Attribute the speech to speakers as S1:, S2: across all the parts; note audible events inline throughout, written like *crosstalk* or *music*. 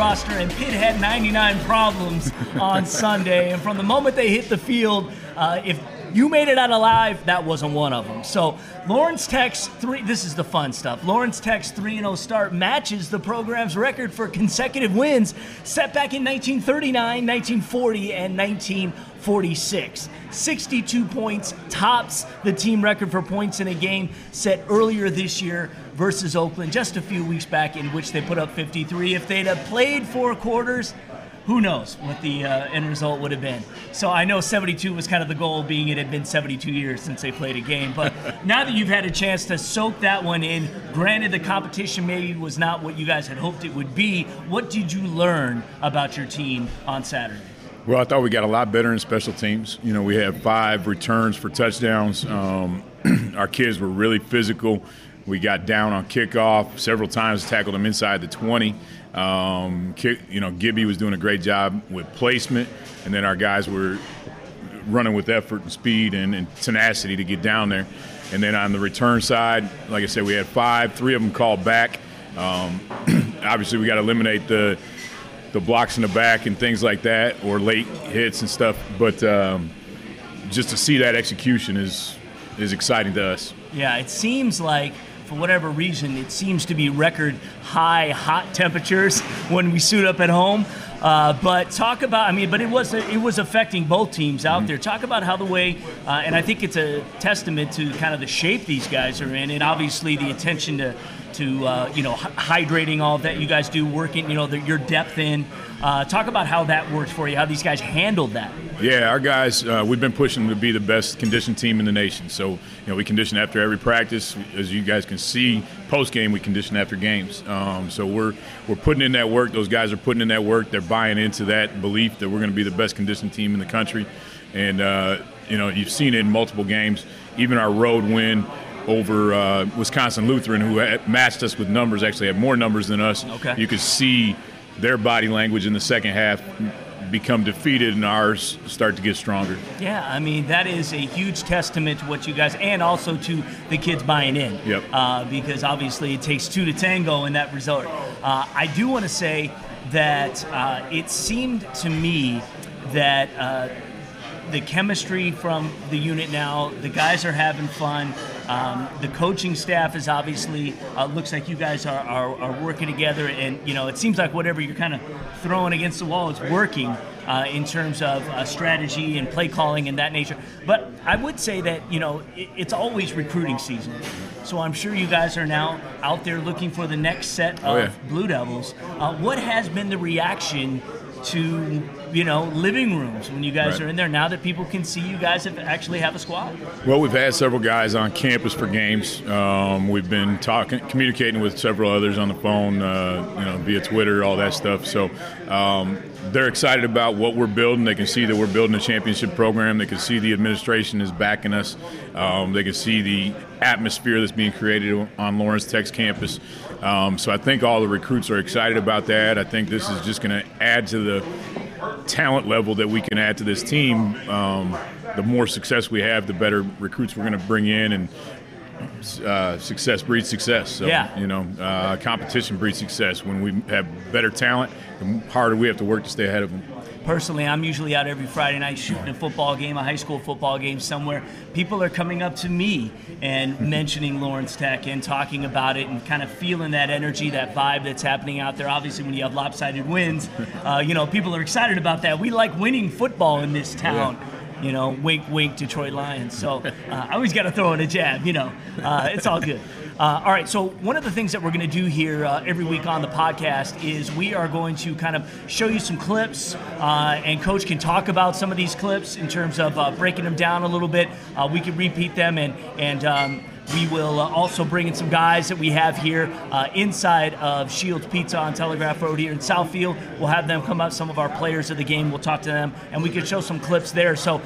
S1: roster, and Pitt had 99 problems *laughs* on Sunday. And from the moment they hit the field, uh, if you made it out alive, that wasn't one of them. So Lawrence Tech's three. This is the fun stuff. Lawrence Tech's three and zero start matches the program's record for consecutive wins set back in 1939, 1940, and 1946. 62 points tops the team record for points in a game set earlier this year versus Oakland just a few weeks back, in which they put up 53. If they'd have played four quarters who knows what the uh, end result would have been. So I know 72 was kind of the goal, being it had been 72 years since they played a game. But *laughs* now that you've had a chance to soak that one in, granted the competition maybe was not what you guys had hoped it would be, what did you learn about your team on Saturday?
S2: Well, I thought we got a lot better in special teams. You know, we had five returns for touchdowns. Um, *clears throat* our kids were really physical. We got down on kickoff several times, tackled them inside the 20. Um, you know, Gibby was doing a great job with placement, and then our guys were running with effort and speed and, and tenacity to get down there. And then on the return side, like I said, we had five, three of them called back. Um, *clears throat* obviously, we got to eliminate the the blocks in the back and things like that, or late hits and stuff. But um, just to see that execution is is exciting to us.
S1: Yeah, it seems like for whatever reason, it seems to be record high hot temperatures when we suit up at home. Uh, but talk about, I mean, but it was it was affecting both teams out mm-hmm. there. Talk about how the way, uh, and I think it's a testament to kind of the shape these guys are in, and obviously the attention to to uh, you know hydrating all that you guys do, working you know the, your depth in. Uh, talk about how that works for you, how these guys handled that.
S2: Yeah, our guys, uh, we've been pushing them to be the best conditioned team in the nation. So you know we condition after every practice, as you guys can see. Post game, we condition after games. Um, so we're we're putting in that work. Those guys are putting in that work. They're buying into that belief that we're going to be the best conditioned team in the country. And uh, you know you've seen it in multiple games. Even our road win over uh, Wisconsin Lutheran, who matched us with numbers, actually had more numbers than us.
S1: Okay.
S2: You could see their body language in the second half become defeated and ours start to get stronger.
S1: Yeah, I mean that is a huge testament to what you guys and also to the kids buying in.
S2: Yep.
S1: Uh, because obviously it takes two to tango in that result. Uh, I do want to say that uh, it seemed to me that uh, the chemistry from the unit now, the guys are having fun. Um, the coaching staff is obviously uh, looks like you guys are, are, are, working together, and you know it seems like whatever you're kind of throwing against the wall is working uh, in terms of uh, strategy and play calling and that nature. But I would say that you know it, it's always recruiting season, so I'm sure you guys are now out there looking for the next set of
S2: oh, yeah.
S1: Blue Devils. Uh, what has been the reaction to you know living rooms when you guys right. are in there now that people can see you guys have actually have a squad
S2: well we've had several guys on campus for games um, we've been talking communicating with several others on the phone uh, you know via twitter all that stuff so um, they're excited about what we're building. They can see that we're building a championship program. They can see the administration is backing us. Um, they can see the atmosphere that's being created on Lawrence Tech's campus. Um, so I think all the recruits are excited about that. I think this is just going to add to the talent level that we can add to this team. Um, the more success we have, the better recruits we're going to bring in, and uh, success breeds success. So,
S1: yeah.
S2: you know, uh, competition breeds success. When we have better talent, the harder we have to work to stay ahead of them
S1: personally, I'm usually out every Friday night shooting a football game, a high school football game somewhere. People are coming up to me and mentioning Lawrence Tech and talking about it and kind of feeling that energy, that vibe that's happening out there. Obviously, when you have lopsided wins, uh, you know, people are excited about that. We like winning football in this town. Yeah you know, wink, wink, Detroit Lions. So uh, I always got to throw in a jab, you know. Uh, it's all good. Uh, all right, so one of the things that we're going to do here uh, every week on the podcast is we are going to kind of show you some clips, uh, and Coach can talk about some of these clips in terms of uh, breaking them down a little bit. Uh, we can repeat them, and and um, we will uh, also bring in some guys that we have here inside of Shields Pizza on Telegraph Road here in Southfield. We'll have them come up, some of our players of the game. We'll talk to them, and we can show some clips there. So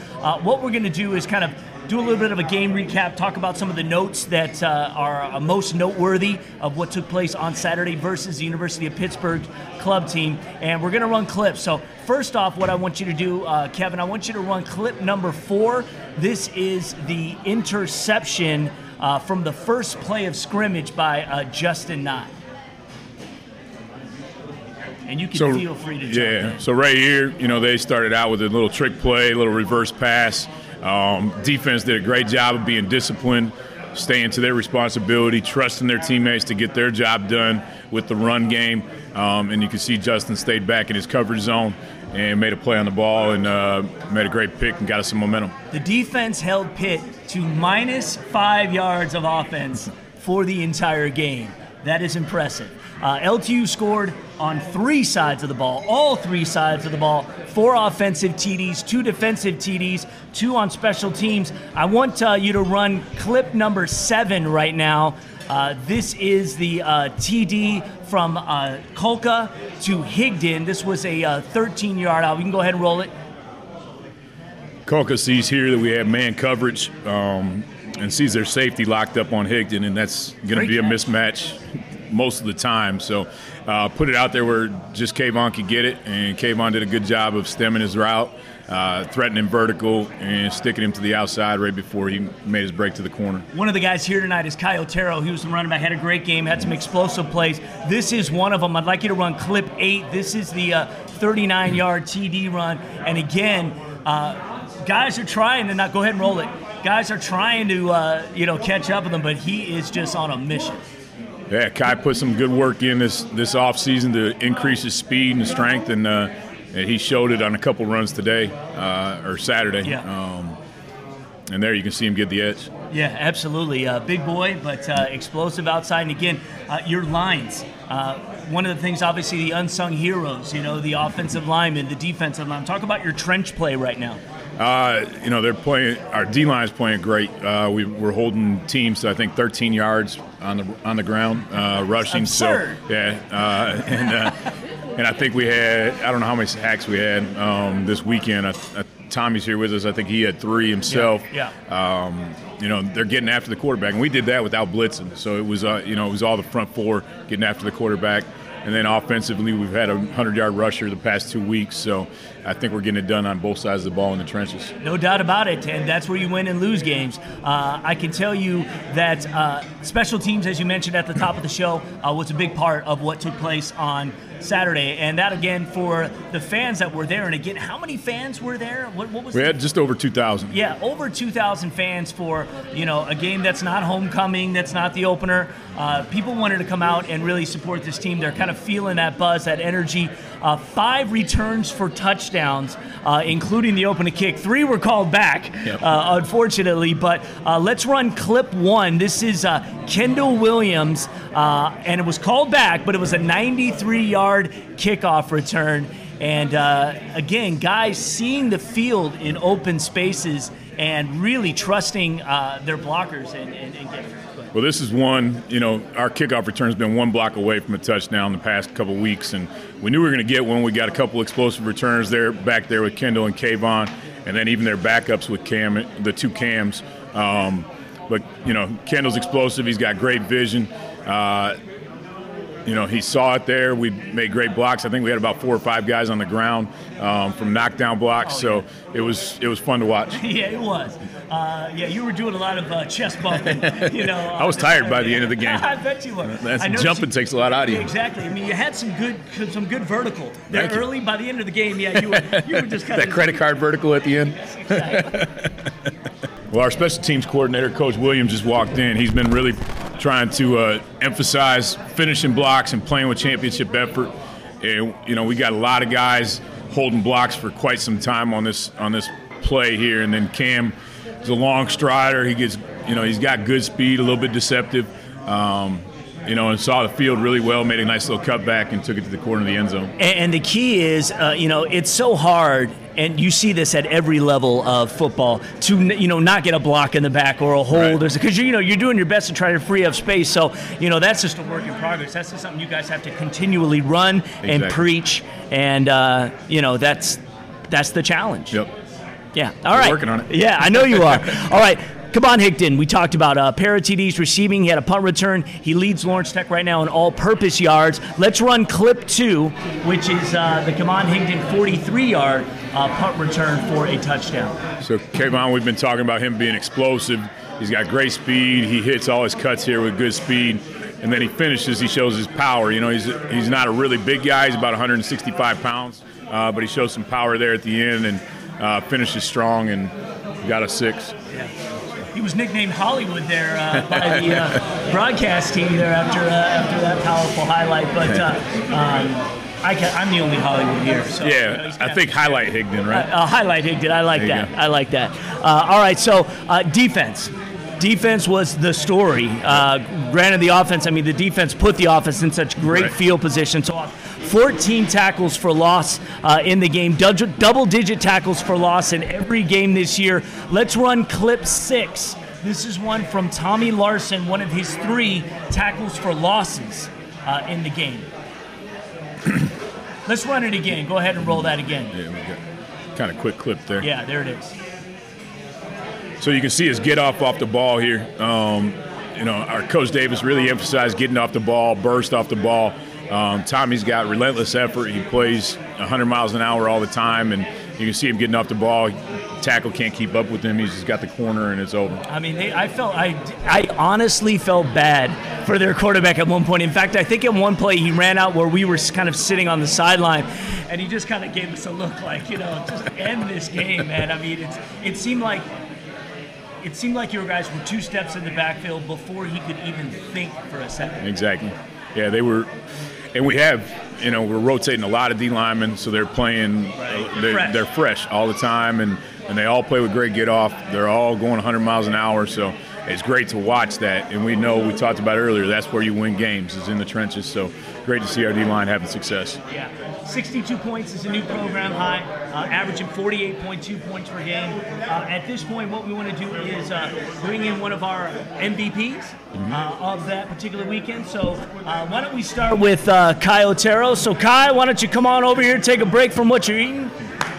S1: what we're going to do is kind of do a little bit of a game recap, talk about some of the notes that uh, are uh, most noteworthy of what took place on Saturday versus the University of Pittsburgh club team. And we're going to run clips. So, first off, what I want you to do, uh, Kevin, I want you to run clip number four. This is the interception uh, from the first play of scrimmage by uh, Justin Knott. and you can feel free to jump
S2: yeah.
S1: in.
S2: So right here, you know, they started out with a little trick play, a little reverse pass. Um, defense did a great job of being disciplined, staying to their responsibility, trusting their teammates to get their job done with the run game. Um, and you can see Justin stayed back in his coverage zone and made a play on the ball and uh, made a great pick and got us some momentum.
S1: The defense held Pitt to minus five yards of offense for the entire game. That is impressive. Uh, LTU scored on three sides of the ball, all three sides of the ball, four offensive TDs, two defensive TDs, two on special teams. I want uh, you to run clip number seven right now. Uh, this is the uh, TD from uh, Kolka to Higdon. This was a 13 yard out. We can go ahead and roll it.
S2: Kolka sees here that we have man coverage um, and sees their safety locked up on Higdon, and that's going to be a mismatch most of the time. So uh, put it out there where just Kayvon could get it, and Kayvon did a good job of stemming his route, uh, threatening vertical, and sticking him to the outside right before he made his break to the corner.
S1: One of the guys here tonight is Kai Otero. He was the running back, had a great game, had some explosive plays. This is one of them. I'd like you to run clip eight. This is the 39 uh, yard TD run. And again, uh, guys are trying to not go ahead and roll it. Guys are trying to uh, you know catch up with him, but he is just on a mission.
S2: Yeah, Kai put some good work in this this off season to increase his speed and strength, and, uh, and he showed it on a couple runs today uh, or Saturday.
S1: Yeah.
S2: Um, and there you can see him get the edge.
S1: Yeah, absolutely. Uh, big boy, but uh, explosive outside. And again, uh, your lines. Uh, one of the things, obviously, the unsung heroes. You know, the offensive lineman, the defensive line. Talk about your trench play right now.
S2: Uh, you know, they're playing. Our D line is playing great. Uh, we, are holding teams to I think 13 yards on the on the ground, uh, rushing. So yeah, uh, *laughs* and uh, and I think we had I don't know how many sacks we had um, this weekend. Tommy's here with us. I think he had three himself.
S1: Yeah. yeah. Um,
S2: you know, they're getting after the quarterback, and we did that without blitzing. So it was, uh, you know, it was all the front four getting after the quarterback. And then offensively, we've had a 100 yard rusher the past two weeks. So I think we're getting it done on both sides of the ball in the trenches.
S1: No doubt about it. And that's where you win and lose games. Uh, I can tell you that uh, special teams, as you mentioned at the top of the show, uh, was a big part of what took place on Saturday. And that, again, for the fans that were there. And again, how many fans were there? What, what was
S2: We
S1: the-
S2: had just over 2,000.
S1: Yeah, over 2,000 fans for, you know, a game that's not homecoming, that's not the opener. Uh, people wanted to come out and really support this team. They're kind of feeling that buzz, that energy. Uh, five returns for touchdowns, uh, including the opening kick. Three were called back,
S2: Yep.
S1: uh, unfortunately. But uh, let's run clip one. This is uh, Kendall Williams, uh, and it was called back, but it was a 93 yard kickoff return. And uh, again, guys seeing the field in open spaces and really trusting uh, their blockers and, and, and getting.
S2: Well, this is one, you know, our kickoff return has been one block away from a touchdown the past couple weeks, and we knew we were going to get one. We got a couple explosive returns there, back there with Kendall and Kayvon, and then even their backups with Cam, the two Cams. Um, but, you know, Kendall's explosive. He's got great vision. Uh, you know, he saw it there. We made great blocks. I think we had about four or five guys on the ground um, from knockdown blocks.
S1: Oh, yeah.
S2: so it was it was fun to watch. *laughs*
S1: yeah, it was. Uh, yeah, you were doing a lot of uh, chest bumping. *laughs* You know,
S2: I was tired by the end of the game. *laughs*
S1: I bet you were.
S2: That's jumping
S1: you-
S2: takes a lot out of you.
S1: Exactly. I mean, you had some good, some good vertical there early. By the end of the game, yeah, you were, you were just kind
S2: That credit card vertical at the end. Well, our special teams coordinator, Coach Williams, just walked in. He's been really trying to uh, emphasize finishing blocks and playing with championship effort. And you know, we got a lot of guys holding blocks for quite some time on this on this play here. And then Cam is a long strider. He gets, you know, he's got good speed, a little bit deceptive. Um, you know, and saw the field really well, made a nice little cutback, and took it to the corner of the end zone.
S1: And, the key is, uh, you know, it's so hard, and you see this at every level of football to, you know, not get a block in the back or a hold,
S2: Right.
S1: because you know you're doing your best to try to free up space. So, you know, that's just a work in progress. That's just something you guys have to continually run and preach, and uh, you know that's that's the challenge.
S2: Yep.
S1: Yeah. All right.
S2: working on it.
S1: Yeah, I know you are. *laughs* All right. Come on, Higdon. We talked about uh, of TDs receiving. He had a punt return. He leads Lawrence Tech right now in all-purpose yards. Let's run clip two, which is uh, the Kayvon Higdon 43-yard uh, punt return for a touchdown.
S2: So Kayvon, we've been talking about him being explosive. He's got great speed. He hits all his cuts here with good speed. and then he finishes. He shows his power. You know, he's he's not a really big guy. He's about 165 pounds, uh, but he shows some power there at the end and uh, finishes strong and got a six.
S1: Yeah. He was nicknamed Hollywood there uh, by the *laughs* uh, broadcast team there after uh, after that powerful highlight. But uh, um, I am the only Hollywood here. So,
S2: yeah, you know, I think highlight Higdon, right?
S1: Uh, highlight Higdon. I like that. I like that. all right, so defense defense was the story. Uh, granted, the offense, I mean, the defense put the offense in such great right. field position. So, 14 tackles for loss uh, in the game, double digit tackles for loss in every game this year. Let's run clip six. This is one from Tommy Larson, one of his three tackles for losses uh, in the game. Let's run it again. Go ahead and roll that again.
S2: Yeah, we got kind of quick clip there.
S1: Yeah, there it is.
S2: So you can see his get off off the ball here. Um, you know, our coach Davis really emphasized getting off the ball, burst off the ball. Um, Tommy's got relentless effort. He plays 100 miles an hour all the time, and you can see him getting off the ball. Tackle can't keep up with him. He's just got the corner, and it's over.
S1: I mean, they, I felt I, I honestly felt bad for their quarterback at one point. In fact, I think in one play he ran out where we were kind of sitting on the sideline, and he just kind of gave us a look like, you know, just end this game, man. I mean, it's it seemed like it seemed like your guys were two steps in the backfield before he could even think for a second.
S2: Exactly. Yeah, they were, and we have, you know, we're rotating a lot of D linemen, so they're playing, right. they're, fresh. they're fresh all the time, and, and they all play with great get off. They're all going 100 miles an hour, so it's great to watch that. And we know, we talked about earlier, that's where you win games, is in the trenches. So great to see our D line having success.
S1: Yeah. 62 points is a new program high, uh, averaging 48.2 points per game. Uh, at this point, what we want to do is uh, bring in one of our MVPs mm-hmm. Uh, of that particular weekend. So uh, why don't we start with uh, Kai Otero? So Kai, why don't you come on over here, take a break from what you're eating?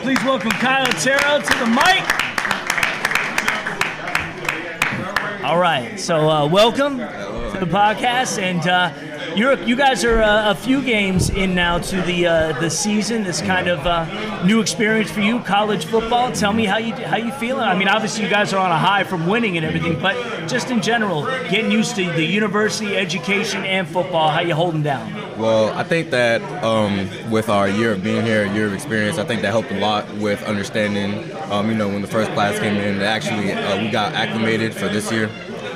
S1: Please welcome Kai Otero to the mic. All right, so uh, welcome to the podcast, and uh, you're, you guys are uh, a few games in now to the uh, the season. This kind of uh, new experience for you, college football. Tell me how you how you feeling. I mean, obviously you guys are on a high from winning and everything, but just in general, getting used to the university education and football. How you holding down?
S3: Well, I think that um, with our year of being here, year of experience, I think that helped a lot with understanding. Um, you know, when the first class came in, actually uh, we got acclimated for this year.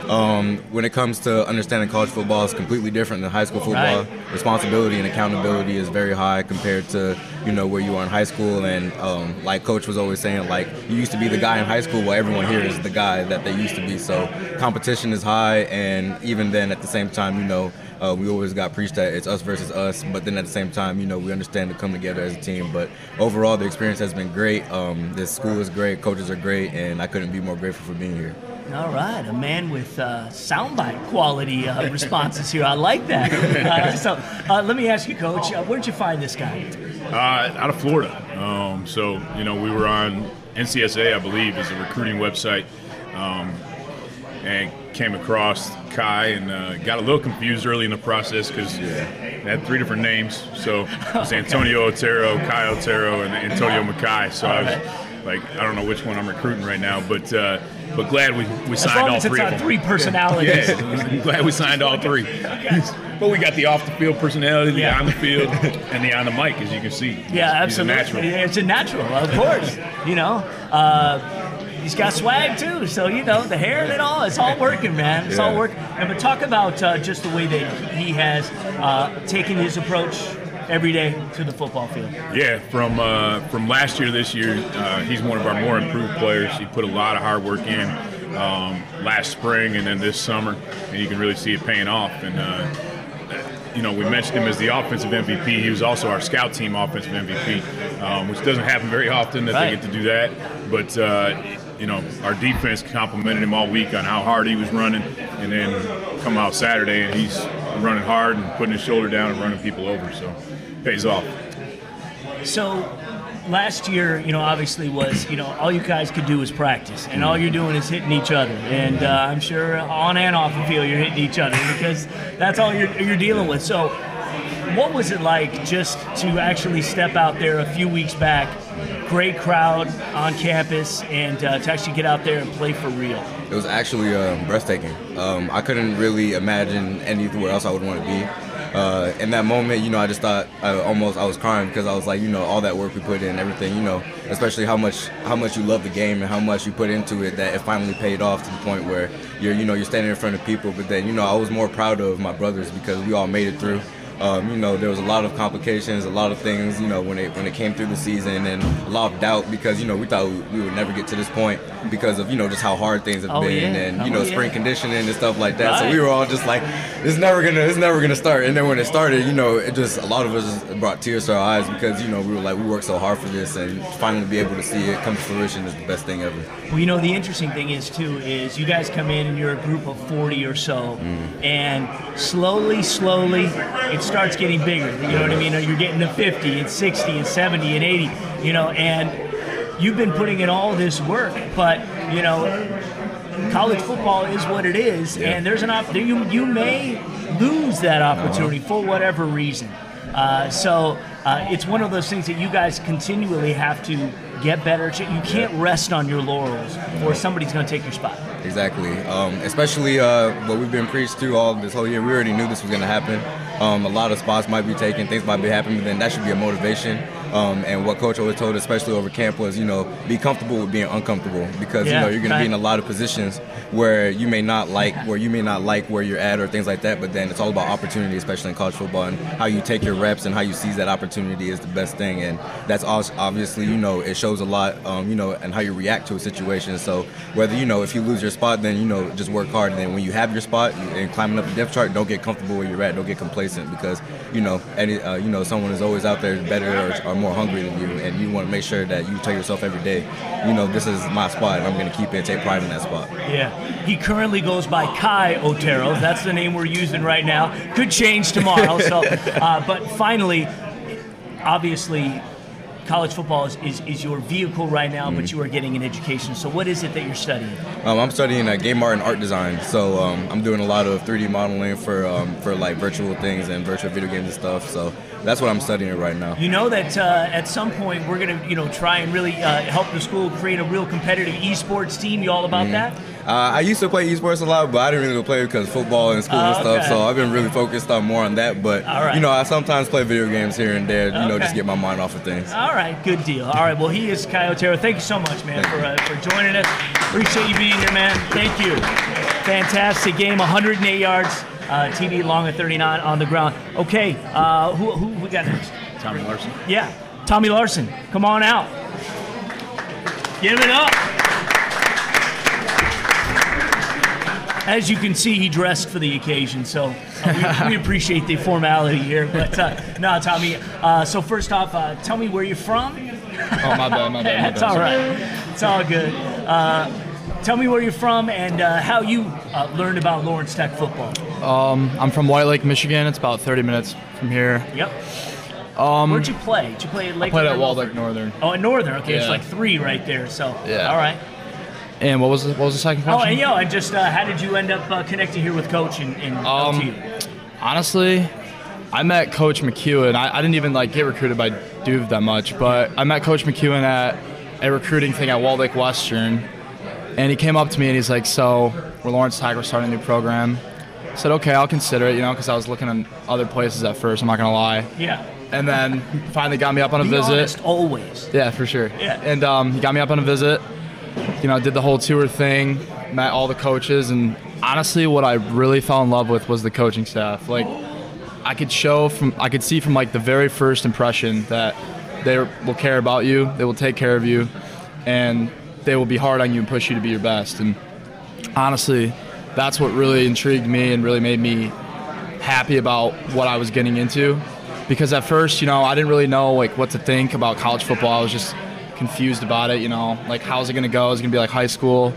S3: Um, when it comes to understanding college football, it's completely different than high school football. Right. Responsibility and accountability is very high compared to you know where you are in high school. And um, like Coach was always saying, like you used to be the guy in high school, well everyone here is the guy that they used to be. So competition is high, and even then at the same time, you know. Uh, we always got preached that it's us versus us, but then at the same time, you know, we understand to come together as a team. But overall, the experience has been great. Um, this school is great, coaches are great, and I couldn't be more grateful for being here.
S1: All right, a man with uh, soundbite quality uh, *laughs* responses here. I like that. *laughs* Uh, so, uh, let me ask you, Coach, uh, where'd you find this guy?
S2: Uh, out of Florida. Um, so, you know, we were on NCSA, I believe, is a recruiting website, um, and came across Kai and got a little confused early in the process because yeah. had three different names. So *laughs* it was Antonio Otero, Kai Otero, and Antonio Mackay. So I was like, I don't know which one I'm recruiting right now, but but glad we, we signed all three
S1: of
S2: them.
S1: three personalities.
S2: yeah, *laughs* glad we signed all three. *laughs* but we got the off the field personality, the yeah. on the field, *laughs* and the on the mic, as you can see.
S1: Yeah, absolutely.
S2: He's a natural.
S1: It's a natural, of course. you know. Uh, he's got swag too. So you know the hair and it all. It's all working, man. It's yeah. all working. And but talk about uh, just the way that he has uh, taken his approach every day to the football field.
S2: Yeah, from uh, from last year, this year, uh, he's one of our more improved players. He put a lot of hard work in um, last spring and then this summer, and you can really see it paying off. And uh, you know, we mentioned him as the offensive MVP. He was also our scout team offensive MVP, um, which doesn't happen very often that right. they get to do that. But uh, you know, our defense complimented him all week on how hard he was running, and then come out Saturday and he's running hard and putting his shoulder down and running people over. So it pays off.
S1: So last year, you know, obviously was, you know, all you guys could do was practice, and all you're doing is hitting each other. And uh, I'm sure on and off the field, you're hitting each other because that's all you're, you're dealing with. So, what was it like just to actually step out there a few weeks back great crowd on campus, and uh, to actually get out there and play for real?
S3: It was actually um, breathtaking. Um, I couldn't really imagine anywhere else I would want to be. Uh, in that moment, you know, I just thought I almost I was crying because I was like, you know, all that work we put in, everything, you know, especially how much how much you love the game and how much you put into it, that it finally paid off to the point where you're, you know, you're standing in front of people. But then, you know, I was more proud of my brothers because we all made it through. Um, you know, there was a lot of complications, a lot of things, you know, when it when it came through the season, and a lot of doubt because you know we thought we, we would never get to this point because of you know just how hard things have
S1: Oh,
S3: been,
S1: yeah.
S3: and you
S1: Oh,
S3: know
S1: yeah.
S3: spring conditioning and stuff like that. So we were all just like, it's never gonna, it's never gonna start. And then when it started, you know, it just a lot of us brought tears to our eyes because you know we were like, we worked so hard for this, and finally be able to see it come to fruition is the best thing ever.
S1: Well, you know, the interesting thing is, too, is you guys come in and you're a group of 40 or so, and slowly, slowly, it starts getting bigger. You know what I mean? You're getting to 50 and 60 and 70 and 80, you know, and you've been putting in all this work, but, you know, college football is what it is, and there's an op- you, you may lose that opportunity for whatever reason. Uh, so uh, it's one of those things that you guys continually have to get better. You can't rest on your laurels, or somebody's going to take your spot.
S3: Exactly. Um, especially uh, what we've been preached to all this whole year. We already knew this was going to happen. Um, a lot of spots might be taken, things might be happening, but then that should be a motivation. Um, and what coach always told, us, especially over camp, was you know be comfortable with being uncomfortable because
S1: Yeah,
S3: you know you're going to be in a lot of positions where you may not like where you may not like where you're at or things like that. But then it's all about opportunity, especially in college football, and how you take your reps and how you seize that opportunity is the best thing. And that's also obviously you know it shows a lot, um, you know, and how you react to a situation. So whether you know if you lose your spot, then you know just work hard. And then when you have your spot and climbing up the depth chart, don't get comfortable where you're at. Don't get complacent because you know any uh, you know someone is always out there better or, or more hungry than you, and you want to make sure that you tell yourself every day, you know, this is my spot, and I'm going to keep it and take pride in that spot.
S1: Yeah. He currently goes by Kai Otero. That's the name we're using right now. Could change tomorrow. So, *laughs* uh, but finally, obviously, college football is, is, is your vehicle right now, but you are getting an education. So, what is it that you're studying?
S3: Um, I'm studying uh, game art and art design, so um, I'm doing a lot of 3D modeling for um, for like virtual things and virtual video games and stuff. So that's what I'm studying right now.
S1: You know that uh, at some point we're going to, you know, try and really uh, help the school create a real competitive esports team. You all about
S3: Mm-hmm.
S1: that?
S3: Uh, I used to play esports a lot, but I didn't really play because football and school and
S1: Oh,
S3: stuff.
S1: okay.
S3: So I've been really focused on more on that. But
S1: right.
S3: you know, I sometimes play video games here and there. You know, just get my mind off of things.
S1: All right, good deal. All right, well, he is Kai Otero. Thank you so much, man, for, uh, for joining us. Appreciate you being here, man. Thank you. Fantastic game, 108 yards, uh, TD long at 39 on the ground. Okay, uh, who, who we got next?
S2: Tommy Larson.
S1: Yeah, Tommy Larson, come on out. Give it up. As you can see, he dressed for the occasion, so uh, we, *laughs* we appreciate the formality here. But uh, no, Tommy. Uh, so first off, uh, tell me where you're from.
S4: Oh, my bad, my bad. My
S1: It's
S4: bad.
S1: all right. It's all good. Uh, tell me where you're from and uh, how you uh, learned about Lawrence Tech football.
S4: I'm from White Lake, Michigan. It's about 30 minutes from here.
S1: Yep. Um, Where'd you play? Did you play at Lake?
S4: Played at Walled Lake Northern.
S1: Oh, at Northern. Okay, it's like three right there. So
S4: Yeah.
S1: all right.
S4: And what was the, what was the second
S1: Oh,
S4: question?
S1: and yo, and just uh, how did you end up uh, connecting here with Coach in, in
S4: Um? Honestly, I met Coach McEwen. I, I didn't even like get recruited by Duve that much, but I met Coach McEwen at a recruiting thing at Walled Lake Western, and he came up to me and he's like, "So we're Lawrence. We're starting a new program." I said, "Okay, I'll consider it," you know, because I was looking in other places at first. I'm not gonna lie.
S1: Yeah.
S4: And then finally got me up on a
S1: Be
S4: visit.
S1: honest, always.
S4: Yeah, for sure.
S1: Yeah.
S4: And um, he got me up on a visit. You know, did the whole tour thing, met all the coaches, and honestly, what I really fell in love with was the coaching staff. Like, I could show from, I could see from like the very first impression that they will care about you, they will take care of you, and they will be hard on you and push you to be your best. And honestly, that's what really intrigued me and really made me happy about what I was getting into. Because at first, you know, I didn't really know like what to think about college football. I was just confused about it. You know, like how's it gonna go? Is it gonna be like high school?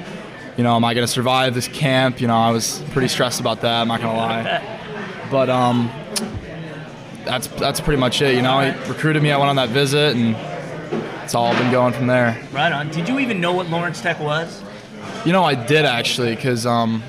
S4: You know, am I gonna survive this camp? You know, I was pretty stressed about that. I'm not gonna lie. But um, that's that's pretty much it. You know, he recruited me. I went on that visit, and it's all been going from there.
S1: Right on. Did you even know what Lawrence Tech was?
S4: You know, I did actually, because um,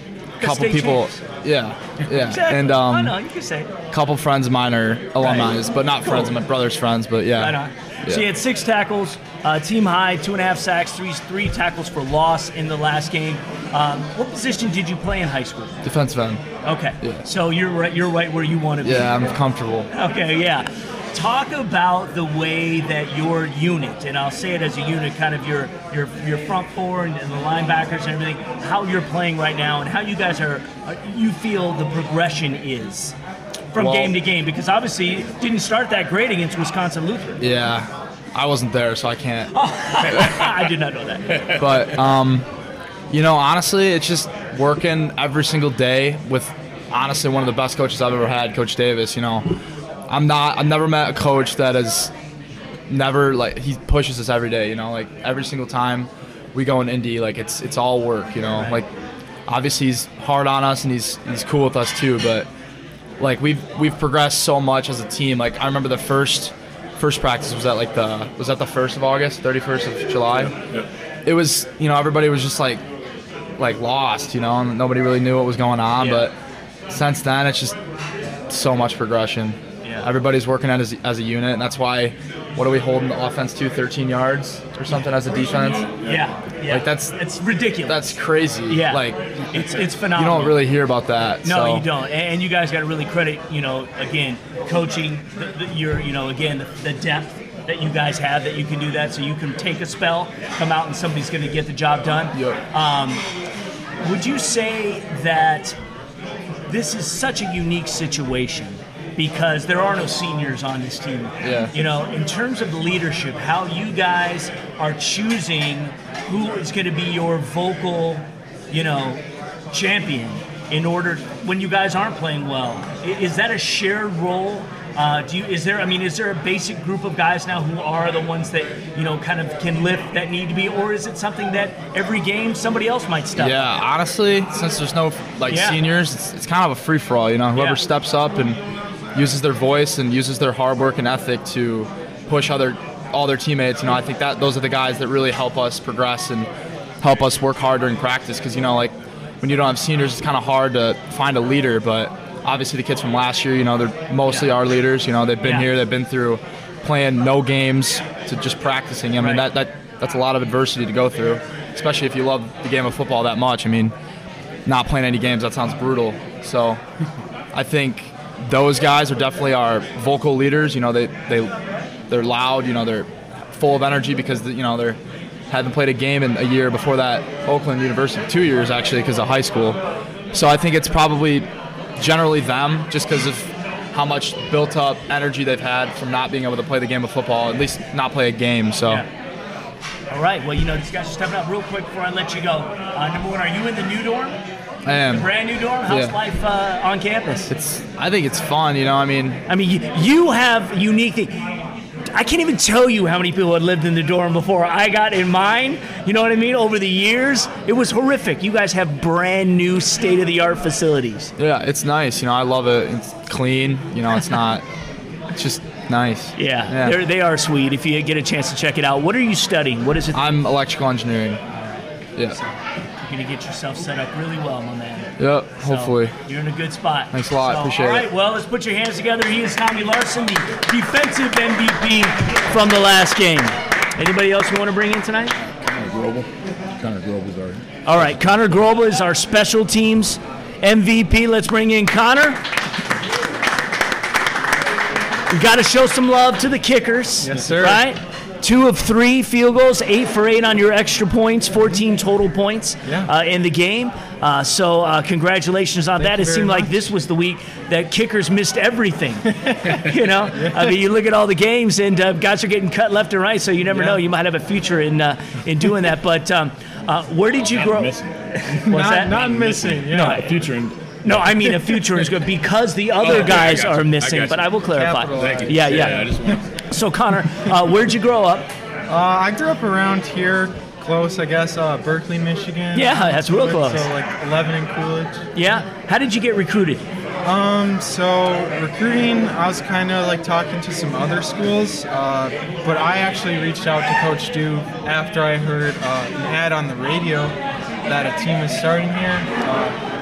S4: couple people, yeah, yeah,
S1: Exactly.
S4: and
S1: I
S4: um,
S1: know you can say. it.
S4: couple friends of mine are alumni, but not friends,
S1: Cool.
S4: my brother's friends, but yeah.
S1: Right on. So you had six tackles, uh, team high, two and a half sacks, three three tackles for loss in the last game. Um, what position did you play in high school?
S4: Defensive end.
S1: Okay,
S4: Yeah.
S1: so you're right. You're right where you want to be.
S4: Yeah, I'm comfortable.
S1: Okay, yeah. Talk about the way that your unit, and I'll say it as a unit, kind of your your your front four and, and the linebackers and everything, how you're playing right now, and how you guys are, you feel the progression is from
S4: Well-
S1: game to game, because obviously it didn't start that great against Wisconsin Lutheran.
S4: Yeah, I wasn't there, so I can't. *laughs*
S1: I did not know that. *laughs*
S4: But um, you know, honestly, it's just working every single day with honestly one of the best coaches I've ever had, Coach Davis. You know, I'm not. I've never met a coach that has never like he pushes us every day. You know, like every single time we go in Indy, like it's it's all work. You know, like obviously he's hard on us and he's he's cool with us too, but like we've we've progressed so much as a team. Like I remember the first first practice was at like the was that the first of August, thirty first of July. It was you know everybody was just like like lost, you know, and nobody really knew what was going on.
S1: Yeah.
S4: But since then, it's just so much progression.
S1: Yeah.
S4: Everybody's working as, as a unit, and that's why. What are we holding the offense to? 13 yards or something as a defense?
S1: Yeah, yeah.
S4: Like, that's-
S1: it's ridiculous.
S4: That's crazy.
S1: yeah.
S4: Like
S1: it's it's phenomenal.
S4: you don't really hear about that.
S1: No,
S4: so.
S1: you don't. And you guys got to really credit, you know, again, coaching, the, the, your, you know, again, the, the depth that you guys have that you can do that. So you can take a spell, come out, and somebody's going to get the job done.
S4: Yep.
S1: Um, would you say that this is such a unique situation because there are no seniors on this team?
S4: Yeah.
S1: You know, in terms of leadership, how you guys are choosing who is going to be your vocal, you know, champion in order when you guys aren't playing well. Is that a shared role? Uh, do you, is there? I mean, is there a basic group of guys now who are the ones that you know kind of can lift that need to be, or is it something that every game somebody else might step? Up?
S4: Yeah, honestly, since there's no like
S1: Yeah.
S4: seniors, it's, it's kind of a free for all. You know, whoever
S1: Yeah.
S4: steps up and uses their voice and uses their hard work and ethic to push other all their teammates. You know, I think that those are the guys that really help us progress and help us work harder in practice. Because you know, like when you don't have seniors, it's kind of hard to find a leader. But obviously, the kids from last year, you know, they're mostly our leaders. You know, they've been
S1: Yeah.
S4: here, they've been through playing no games to just practicing. I mean,
S1: Right.
S4: that that that's a lot of adversity to go through, especially if you love the game of football that much. I mean, not playing any games that sounds brutal. So, I think those guys are definitely our vocal leaders. You know, they they they're loud. You know, they're full of energy because you know they're haven't played a game in a year before that Oakland University, two years actually because of high school. So I think it's probably generally them just because of how much built up energy they've had from not being able to play the game of football, at least not play a game. So.
S1: Yeah. All right. Well, you know, these guys are stepping up real quick before I let you go. Uh, number one, are you in the new dorm?
S4: I am.
S1: Brand new dorm? How's
S4: Yeah.
S1: life uh, on campus?
S4: It's. I think it's fun. You know. I mean,
S1: I mean, you, you have unique thing. I can't even tell you how many people had lived in the dorm before I got in mine. You know what I mean? Over the years, it was horrific. You guys have brand new state of the art facilities.
S4: yeah, it's nice. You know, I love it. It's clean. You know, it's not. *laughs* It's just nice.
S1: Yeah,
S4: Yeah.
S1: They're, they are sweet. If you get a chance to check it out, what are you studying? What is it?
S4: I'm electrical engineering. Yeah.
S1: You're gonna get yourself set up really well, my man.
S4: Yep.
S1: So,
S4: Hopefully.
S1: you're in a good spot.
S4: Thanks a lot.
S1: So,
S4: Appreciate it.
S1: all right,
S4: it.
S1: well, let's put your hands together. He is Tommy Larson, the defensive MVP from the last game. Anybody else you want to bring in tonight?
S2: Connor Grobel. Connor Grobel's our
S1: All right, Connor Grobel is our special teams MVP. Let's bring in Connor. We got to show some love to the kickers.
S5: Yes, sir.
S1: Right? Two of three field goals, eight for eight on your extra points, 14 total points
S5: Yeah.
S1: uh, in the game. Uh, so, uh, congratulations on that. It
S5: very
S1: seemed like this was the week that kickers missed everything. *laughs* you know, I mean, you look at all the games, and uh, guys are getting cut left and right. So you never
S5: Yeah.
S1: know. You might have a future in uh, in doing that. But um, uh, where did you grow?
S2: missing. *laughs*
S1: What's
S5: not,
S1: that?
S5: not missing. Yeah.
S1: No, a
S2: future in
S1: No, I mean a future is good because the other
S2: okay, I
S1: guys are missing.
S2: got
S1: But. I will clarify.
S5: Capital
S2: Thank you.
S1: Yeah, yeah. So Connor, uh, where'd you grow up?
S5: Uh, I grew up around here, close, I guess, uh, Berkley, Michigan.
S1: Yeah, that's real close.
S5: So like 11 in Coolidge.
S1: Yeah. How did you get recruited?
S5: Um, so recruiting, I was kind of like talking to some other schools, uh, but I actually reached out to Coach Dew after I heard uh, an ad on the radio that a team is starting here. Uh,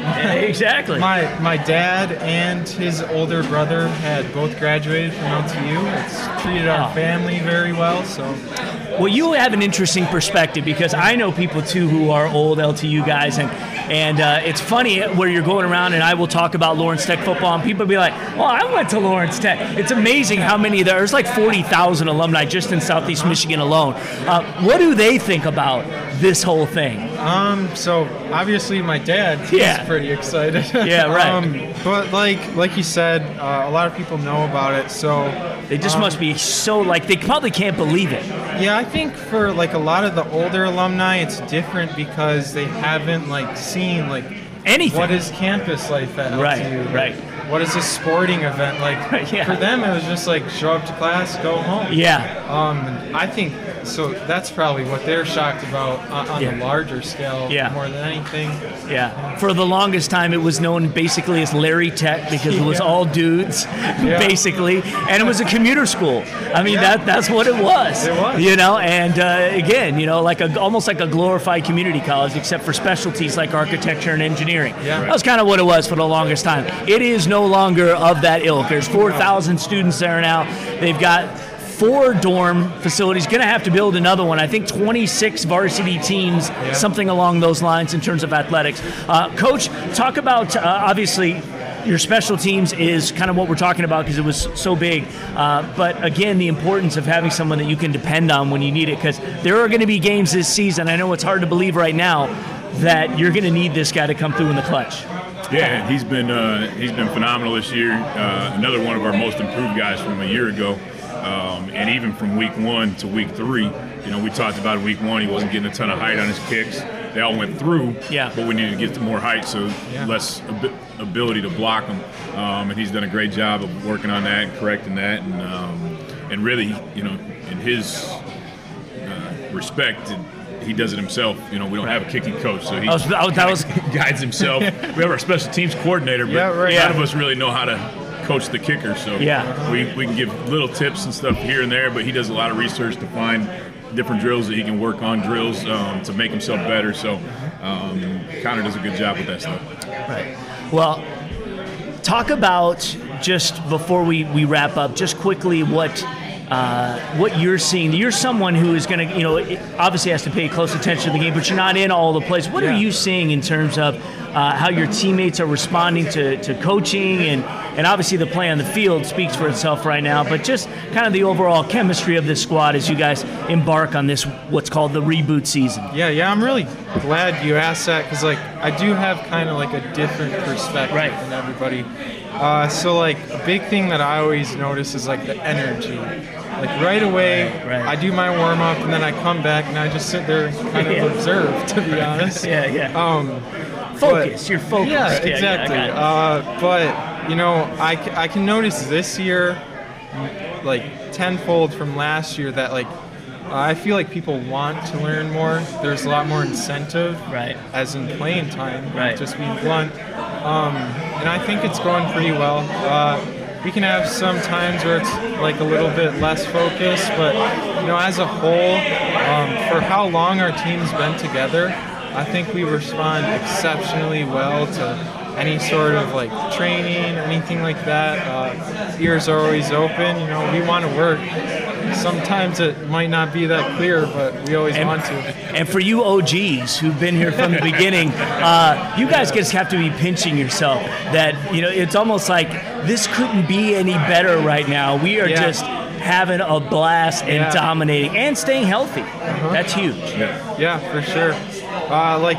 S5: *laughs*
S1: exactly.
S5: My my dad and his older brother had both graduated from LTU. It's treated our
S1: Oh.
S5: family very well. So
S1: Well, you have an interesting perspective because I know people too who are old LTU guys, and and uh, it's funny where you're going around, and I will talk about Lawrence Tech football, and people be like, "Well, I went to Lawrence Tech." It's amazing how many there's like 40,000 alumni just in Southeast Michigan alone. Uh, what do they think about this whole thing?
S5: Um so obviously my dad
S1: Yeah.
S5: pretty excited. *laughs*
S1: Yeah, right.
S5: um, but like like you said, uh, a lot of people know about it. So
S1: They just
S5: um,
S1: must be so like they probably can't believe it.
S5: Yeah, I think for like a lot of the older alumni, it's different because they haven't like seen like
S1: Anything.
S5: what is campus life at
S1: Right,
S5: LTU?
S1: right.
S5: right What is a sporting event like? *laughs*
S1: Yeah.
S5: For them, it was just like show up to class, go home.
S1: Yeah.
S5: Um, I think so. That's probably what they're shocked about on, on
S1: Yeah.
S5: the larger scale
S1: Yeah.
S5: more than anything.
S1: Yeah. For the longest time, it was known basically as Larry Tech because it was
S5: Yeah.
S1: all dudes, *laughs* basically, and it was a commuter school. I mean,
S5: Yeah.
S1: that that's what it was.
S5: It was.
S1: You know, and uh, again, you know, like a almost like a glorified community college, except for specialties like architecture and engineering.
S5: Yeah.
S1: That was kind of what it was for the longest time. It is no longer of that ilk. There's 4,000 students there now. They've got four dorm facilities. Going to have to build another one. I think 26 varsity teams, something along those lines in terms of athletics. Uh, Coach, talk about uh, obviously. Your special teams is kind of what we're talking about because it was so big. Uh, but again, the importance of having someone that you can depend on when you need it because there are going to be games this season. I know it's hard to believe right now that you're going to need this guy to come through in the clutch.
S2: Yeah, he's been uh, he's been phenomenal this year. Uh, another one of our most improved guys from a year ago, um, and even from week one to week three. You know, we talked about week one he wasn't getting a ton of height on his kicks. They all went through,
S1: Yeah.
S2: but we needed to get to more height, so
S5: Yeah.
S2: less ab- ability to block them. Um, and he's done a great job of working on that and correcting that, and um, and really, you know, in his uh, respect. He does it himself. You know, we don't have a kicking coach, so he
S1: I was- I was- that was- *laughs*
S2: guides himself. *laughs* we have our special teams coordinator, but
S5: Yeah, right.
S2: none
S1: Yeah.
S2: of us really know how to coach the kicker. So
S1: Yeah.
S2: we, we can give little tips and stuff here and there, but he does a lot of research to find different drills that he can work on drills um, to make himself better. So um, Connor does a good job with that stuff.
S1: Right. Well, talk about just before we, we wrap up, just quickly what uh, what you're seeing. You're someone who is going to, you know, obviously has to pay close attention to the game, but you're not in all the plays. What are you seeing in terms of uh, how your teammates are responding to, to coaching and, and obviously the play on the field speaks for itself right now, but just kind of the overall chemistry of this squad as you guys embark on this what's called the reboot season.
S5: Yeah, yeah, I'm really glad you asked that because like I do have kind of like a different perspective
S1: Right.
S5: than everybody. Uh, so like a big thing that I always notice is like the energy. Like right away,
S1: Right.
S5: I do my warm up and then I come back and I just sit there and kind of
S1: Yeah.
S5: observe. To be *laughs* honest.
S1: Yeah, yeah.
S5: Um,
S1: Focus. You're focused.
S5: yeah, exactly.
S1: it.
S5: uh, but you know, I, I can notice this year, like tenfold from last year, that like I feel like people want to learn more. There's a lot more incentive,
S1: Right.
S5: As in playing time,
S1: Right.
S5: Just being blunt, um, and I think it's going pretty well. Uh, we can have some times where it's like a little bit less focused, but you know, as a whole, um, for how long our team's been together, I think we respond exceptionally well to any sort of like training, anything like that. Uh, ears are always open. You know, we want to work. Sometimes it might not be that clear, but we always
S1: And-
S5: want to.
S1: And for you OGs who've been here from the *laughs* beginning, uh, you guys just have to be pinching yourself that, you know, it's almost like this couldn't be any better right now. We are
S5: Yeah.
S1: just having a blast and
S5: Yeah.
S1: dominating and staying healthy. That's huge.
S5: Yeah, for sure. Uh, like,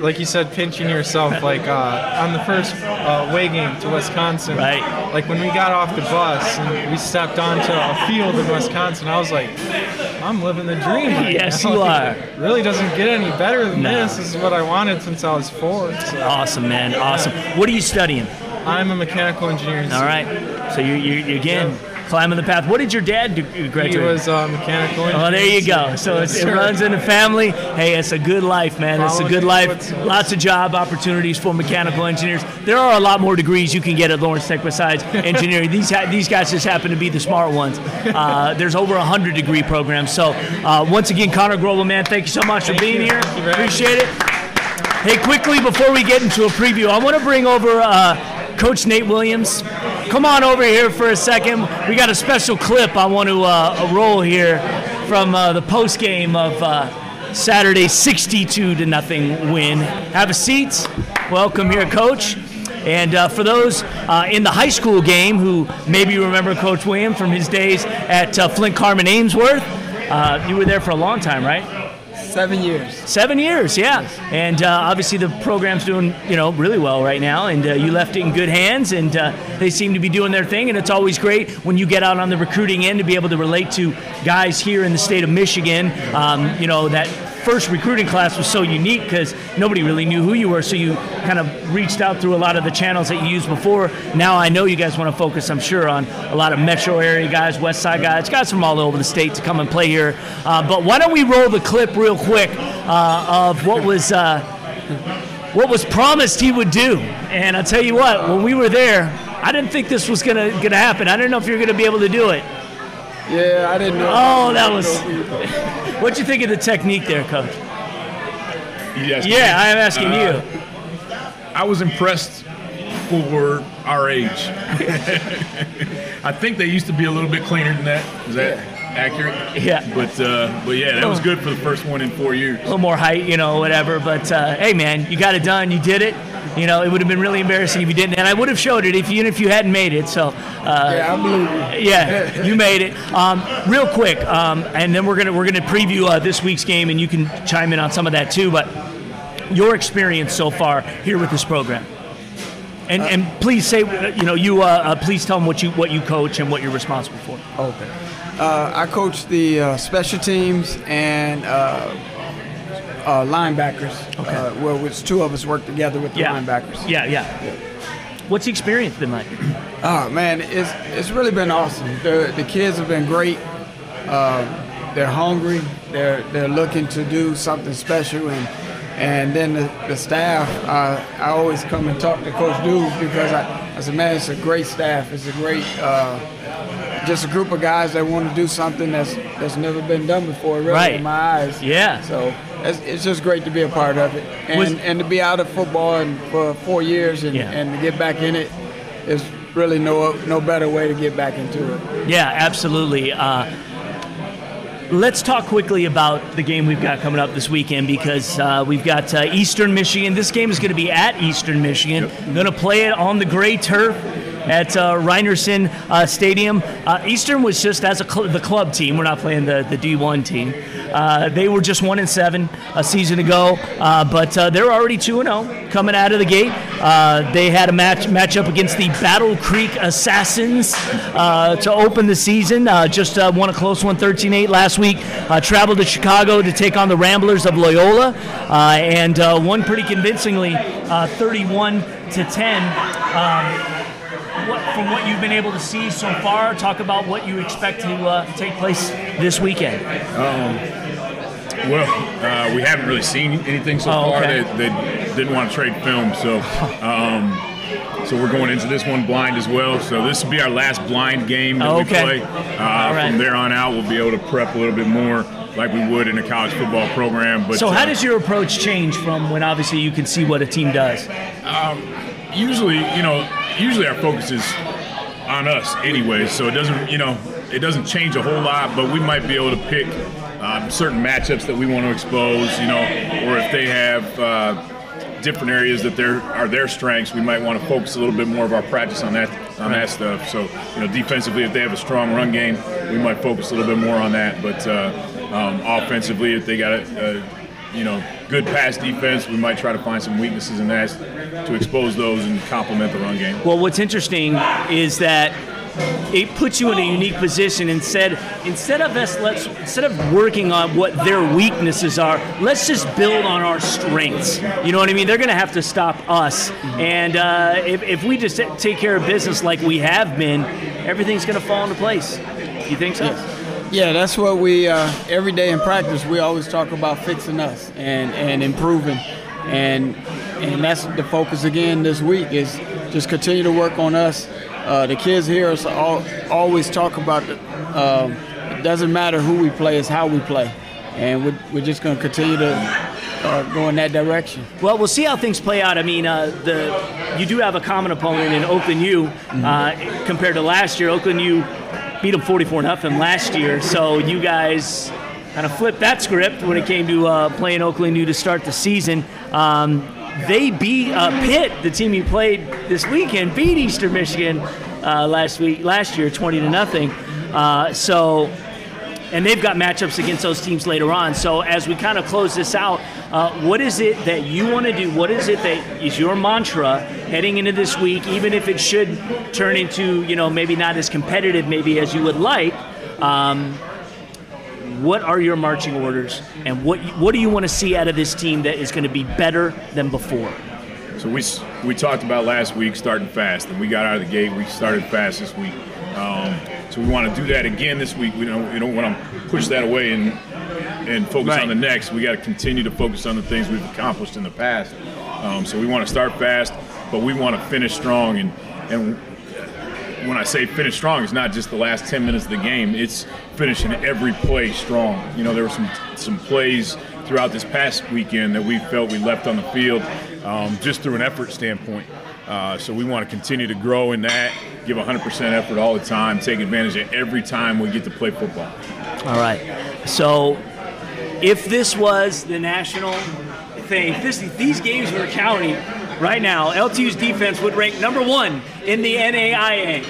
S5: like you said, pinching yourself. Like uh, on the first uh, away game to Wisconsin.
S1: Right.
S5: Like when we got off the bus and we stepped onto a field in Wisconsin, I was like, I'm living the dream. right
S1: Yes,
S5: now.
S1: you
S5: Like, *laughs*
S1: are.
S5: Really doesn't get any better than
S1: No.
S5: this. This is what I wanted since I was four. So
S1: Awesome, man. Awesome. What are you studying?
S5: I'm a mechanical engineer.
S1: All right. So you're, you're, you're again climbing the path. What did your dad do? graduate?
S5: He was uh, mechanical.
S1: Oh, there you go. So
S5: Yes,
S1: it runs in the family. Hey, it's a good life, man. It's a good life. Lots of job opportunities for mechanical engineers. There are a lot more degrees you can get at Lawrence Tech besides *laughs* engineering. these ha- these guys just happen to be the smart ones. Uh, there's over a hundred degree programs. So uh, once again, Connor Grobel, man, thank you so much for being
S5: you.
S1: here.
S5: Thank you very much.
S1: Appreciate it. Hey, quickly before we get into a preview, I want to bring over uh, Coach Nate Williams. Come on over here for a second. We got a special clip I want to uh, roll here from uh, the post game of uh, Saturday 62 to nothing win. Have a seat. Welcome here, Coach. And uh, for those uh, in the high school game who maybe remember Coach Williams from his days at uh, Flint Carman-Ainsworth, uh, you were there for a long time, right?
S6: Seven years.
S1: Seven years, yeah. And uh, obviously the program's doing, you know, really well right now. And uh, you left it in good hands, and uh, they seem to be doing their thing. And it's always great when you get out on the recruiting end to be able to relate to guys here in the state of Michigan. Um, you know that first recruiting class was so unique because nobody really knew who you were. So you kind of reached out through a lot of the channels that you used before. Now I know you guys want to focus, I'm sure, on a lot of metro area guys, west side guys, guys from all over the state to come and play here. Uh, but why don't we roll the clip real quick uh, of what was. Uh, what was promised he would do, and I'll tell you what. When we were there, I didn't think this was gonna gonna happen. I didn't know if you were gonna be able to do it.
S6: Yeah, I didn't know.
S1: Oh, that was. What'd you think of the technique there, coach?
S2: Yes.
S1: Yeah, I am asking you.
S2: I was impressed for our age. *laughs* I think they used to be a little bit cleaner than that. Is that accurate?
S1: Yeah.
S2: But uh, but yeah, that was good for the first one in four years.
S1: A little more height, you know, whatever. But uh, hey, man, you got it done. You did it. You know, it would have been really embarrassing if you didn't, and I would have showed it if you, even if you hadn't made it. So, uh,
S6: Yeah, I believe you.
S1: yeah, you made it. Um, real quick, um, and then we're gonna we're gonna preview uh, this week's game, and you can chime in on some of that too. But your experience so far here with this program, and and please say, uh, you know, you uh, uh, please tell them what you what you coach and what you're responsible for.
S6: Okay. Uh, I coach the uh, special teams and uh, linebackers.
S1: Okay.
S6: Uh, well, which two of us work together with the
S1: Yeah,
S6: linebackers.
S1: Yeah, yeah. What's the experience been like?
S6: Oh man, it's it's really been awesome. The the kids have been great. Uh, they're hungry. They're they're looking to do something special, and and then the, the staff. Uh, I always come and talk to Coach Dude because I, I said, man, it's a great staff. It's a great. Uh, just a group of guys that want to do something that's that's never been done before, really,
S1: Right.
S6: in my eyes.
S1: Yeah.
S6: So it's, it's just great to be a part of it, and
S1: Was-
S6: and to be out of football and for four years and,
S1: Yeah.
S6: and to get back in it is really no no better way to get back into it.
S1: Yeah, absolutely. Uh, let's talk quickly about the game we've got coming up this weekend because uh, we've got uh, Eastern Michigan. This game is going to be at Eastern Michigan. Going to play it on the gray turf at uh, Rynearson uh, Stadium. Uh, Eastern was just as cl- the club team. We're not playing the, the D1 team. Uh, they were just one and seven a season ago, uh, but uh, they're already two and zero coming out of the gate. They had a match matchup against the Battle Creek Assassins to open the season. Just won a close one, 13-8 last week. Traveled to Chicago to take on the Ramblers of Loyola, and won pretty convincingly, uh, 31 to 10. Um, from what you've been able to see so far, talk about what you expect to uh, take place this weekend.
S2: Um, Well, uh, we haven't really seen anything so
S1: Oh,
S2: far.
S1: okay.
S2: They, they didn't want to trade film, so um, so we're going into this one blind as well. So this will be our last blind game that
S1: Okay.
S2: we play. Uh,
S1: right.
S2: From there on out, we'll be able to prep a little bit more like we would in a college football program. But
S1: So, how
S2: uh,
S1: does your approach change from when obviously you can see what a team does?
S2: usually, you know, usually our focus is on us anyway, so it doesn't, you know, it doesn't change a whole lot. But we might be able to pick um, certain matchups that we want to expose, you know, or if they have uh, different areas that there are their strengths, we might want to focus a little bit more of our practice on that on that stuff. So, you know, defensively, if they have a strong run game, we might focus a little bit more on that. But uh, um, offensively, if they got a, a you know, good pass defense. We might try to find some weaknesses in that to expose those and complement the run game.
S1: Well, what's interesting is that it puts you in a unique position and said instead of us let's instead of working on what their weaknesses are let's just build on our strengths. You know what i mean? They're going to have to stop us. And uh, if, if we just take care of business like we have been everything's going to fall into place. You think so?
S6: Yeah, that's what we uh, every day in practice. We always talk about fixing us and, and improving, and and that's the focus again this week is just continue to work on us. Uh, the kids here all, always talk about the, um, it doesn't matter who we play, it's how we play, and we're, we're just going to continue to uh, go in that direction.
S1: Well, we'll see how things play out. I mean, uh, the you do have a common opponent in Oakland U uh, compared to last year. Oakland U beat them 44 nothing last year, so you guys kind of flipped that script when it came to uh, playing Oakland U to start the season. Um, they beat uh, Pitt, the team you played this weekend, beat Eastern Michigan uh, last week, last year, 20 to nothing. Uh, so and they've got matchups against those teams later on. So as we kind of close this out, uh, what is it that you want to do? What is it that is your mantra heading into this week, even if it should turn into you know maybe not as competitive maybe as you would like? Um, what are your marching orders, and what what do you want to see out of this team that is going to be better than before?
S2: So we we talked about last week starting fast, and we got out of the gate. We started fast this week. Um, so we want to do that again this week. We don't, we don't want to push that away and and focus
S1: Right.
S2: on the next. We got to continue to focus on the things we've accomplished in the past. Um, so we want to start fast, but we want to finish strong. And and when I say finish strong, it's not just the last 10 minutes of the game. It's finishing every play strong. You know, there were some some plays throughout this past weekend that we felt we left on the field um, just through an effort standpoint. Uh, so we want to continue to grow in that, give 100% effort all the time, take advantage of every time we get to play football.
S1: All right. So, if this was the national thing, if this, these games were counting right now, LTU's defense would rank number one in the NAIA.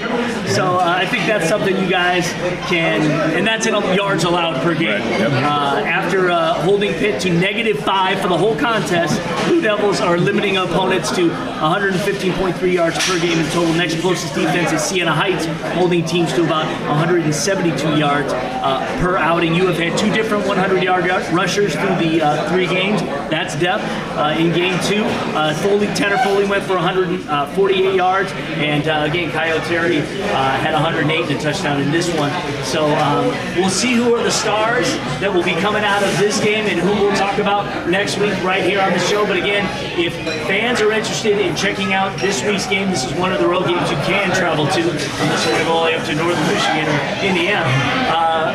S1: So uh, I think that's something you guys can, and that's in yards allowed per game.
S2: Right, yep.
S1: Uh, after uh, holding Pitt to negative five for the whole contest, Blue Devils are limiting opponents to 115.3 yards per game in total. Next closest defense is Siena Heights, holding teams to about 172 yards uh, per outing. You have had two different 100-yard rushers through the uh, three games. That's depth. Uh, in game two, uh, Foley, Tanner Foley went for 148 yards, and uh, again, Kyle Terry uh, had 108 and a touchdown in this one. So um, we'll see who are the stars that will be coming out of this game and who we'll talk about next week right here on the show. But again, if fans are interested in checking out this week's game, this is one of the road games you can travel to, unless you want to go all the way up to northern Michigan or Indiana. Uh,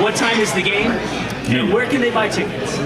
S1: what time is the game? And where can they buy tickets?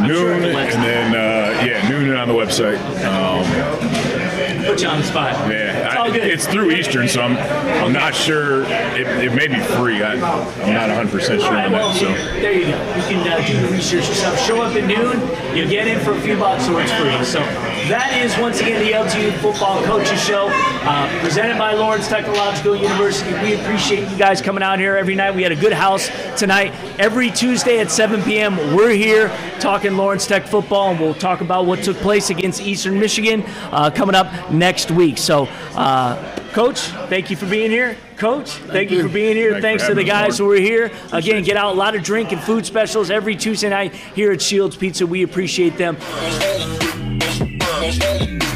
S1: I'm sure
S2: noon,
S1: on the
S2: and then, uh, yeah, noon and on the website. Um,
S1: Put you on the spot.
S2: Yeah,
S1: It's all
S2: I-
S1: good.
S2: it's through Eastern, so I'm, I'm not sure. It, it may be free. I, I'm not 100 percent sure
S1: right,
S2: on
S1: well,
S2: that. So
S1: there you go. You can uh, do the research yourself. Show up at noon, you get in for a few bucks, or it's free. So that is once again the LTU Football Coaches Show, uh, presented by Lawrence Technological University. We appreciate you guys coming out here every night. We had a good house tonight. Every Tuesday at 7 p.m., we're here talking Lawrence Tech football, and we'll talk about what took place against Eastern Michigan uh, coming up next week. So. Uh, Coach, thank you for being here. Coach, thank, you.
S6: you.
S1: for being here.
S2: Thanks
S1: Thanks to the guys who are here. Again, get out a lot of drink and food specials every Tuesday night here at Shields Pizza. We appreciate them. Let's go.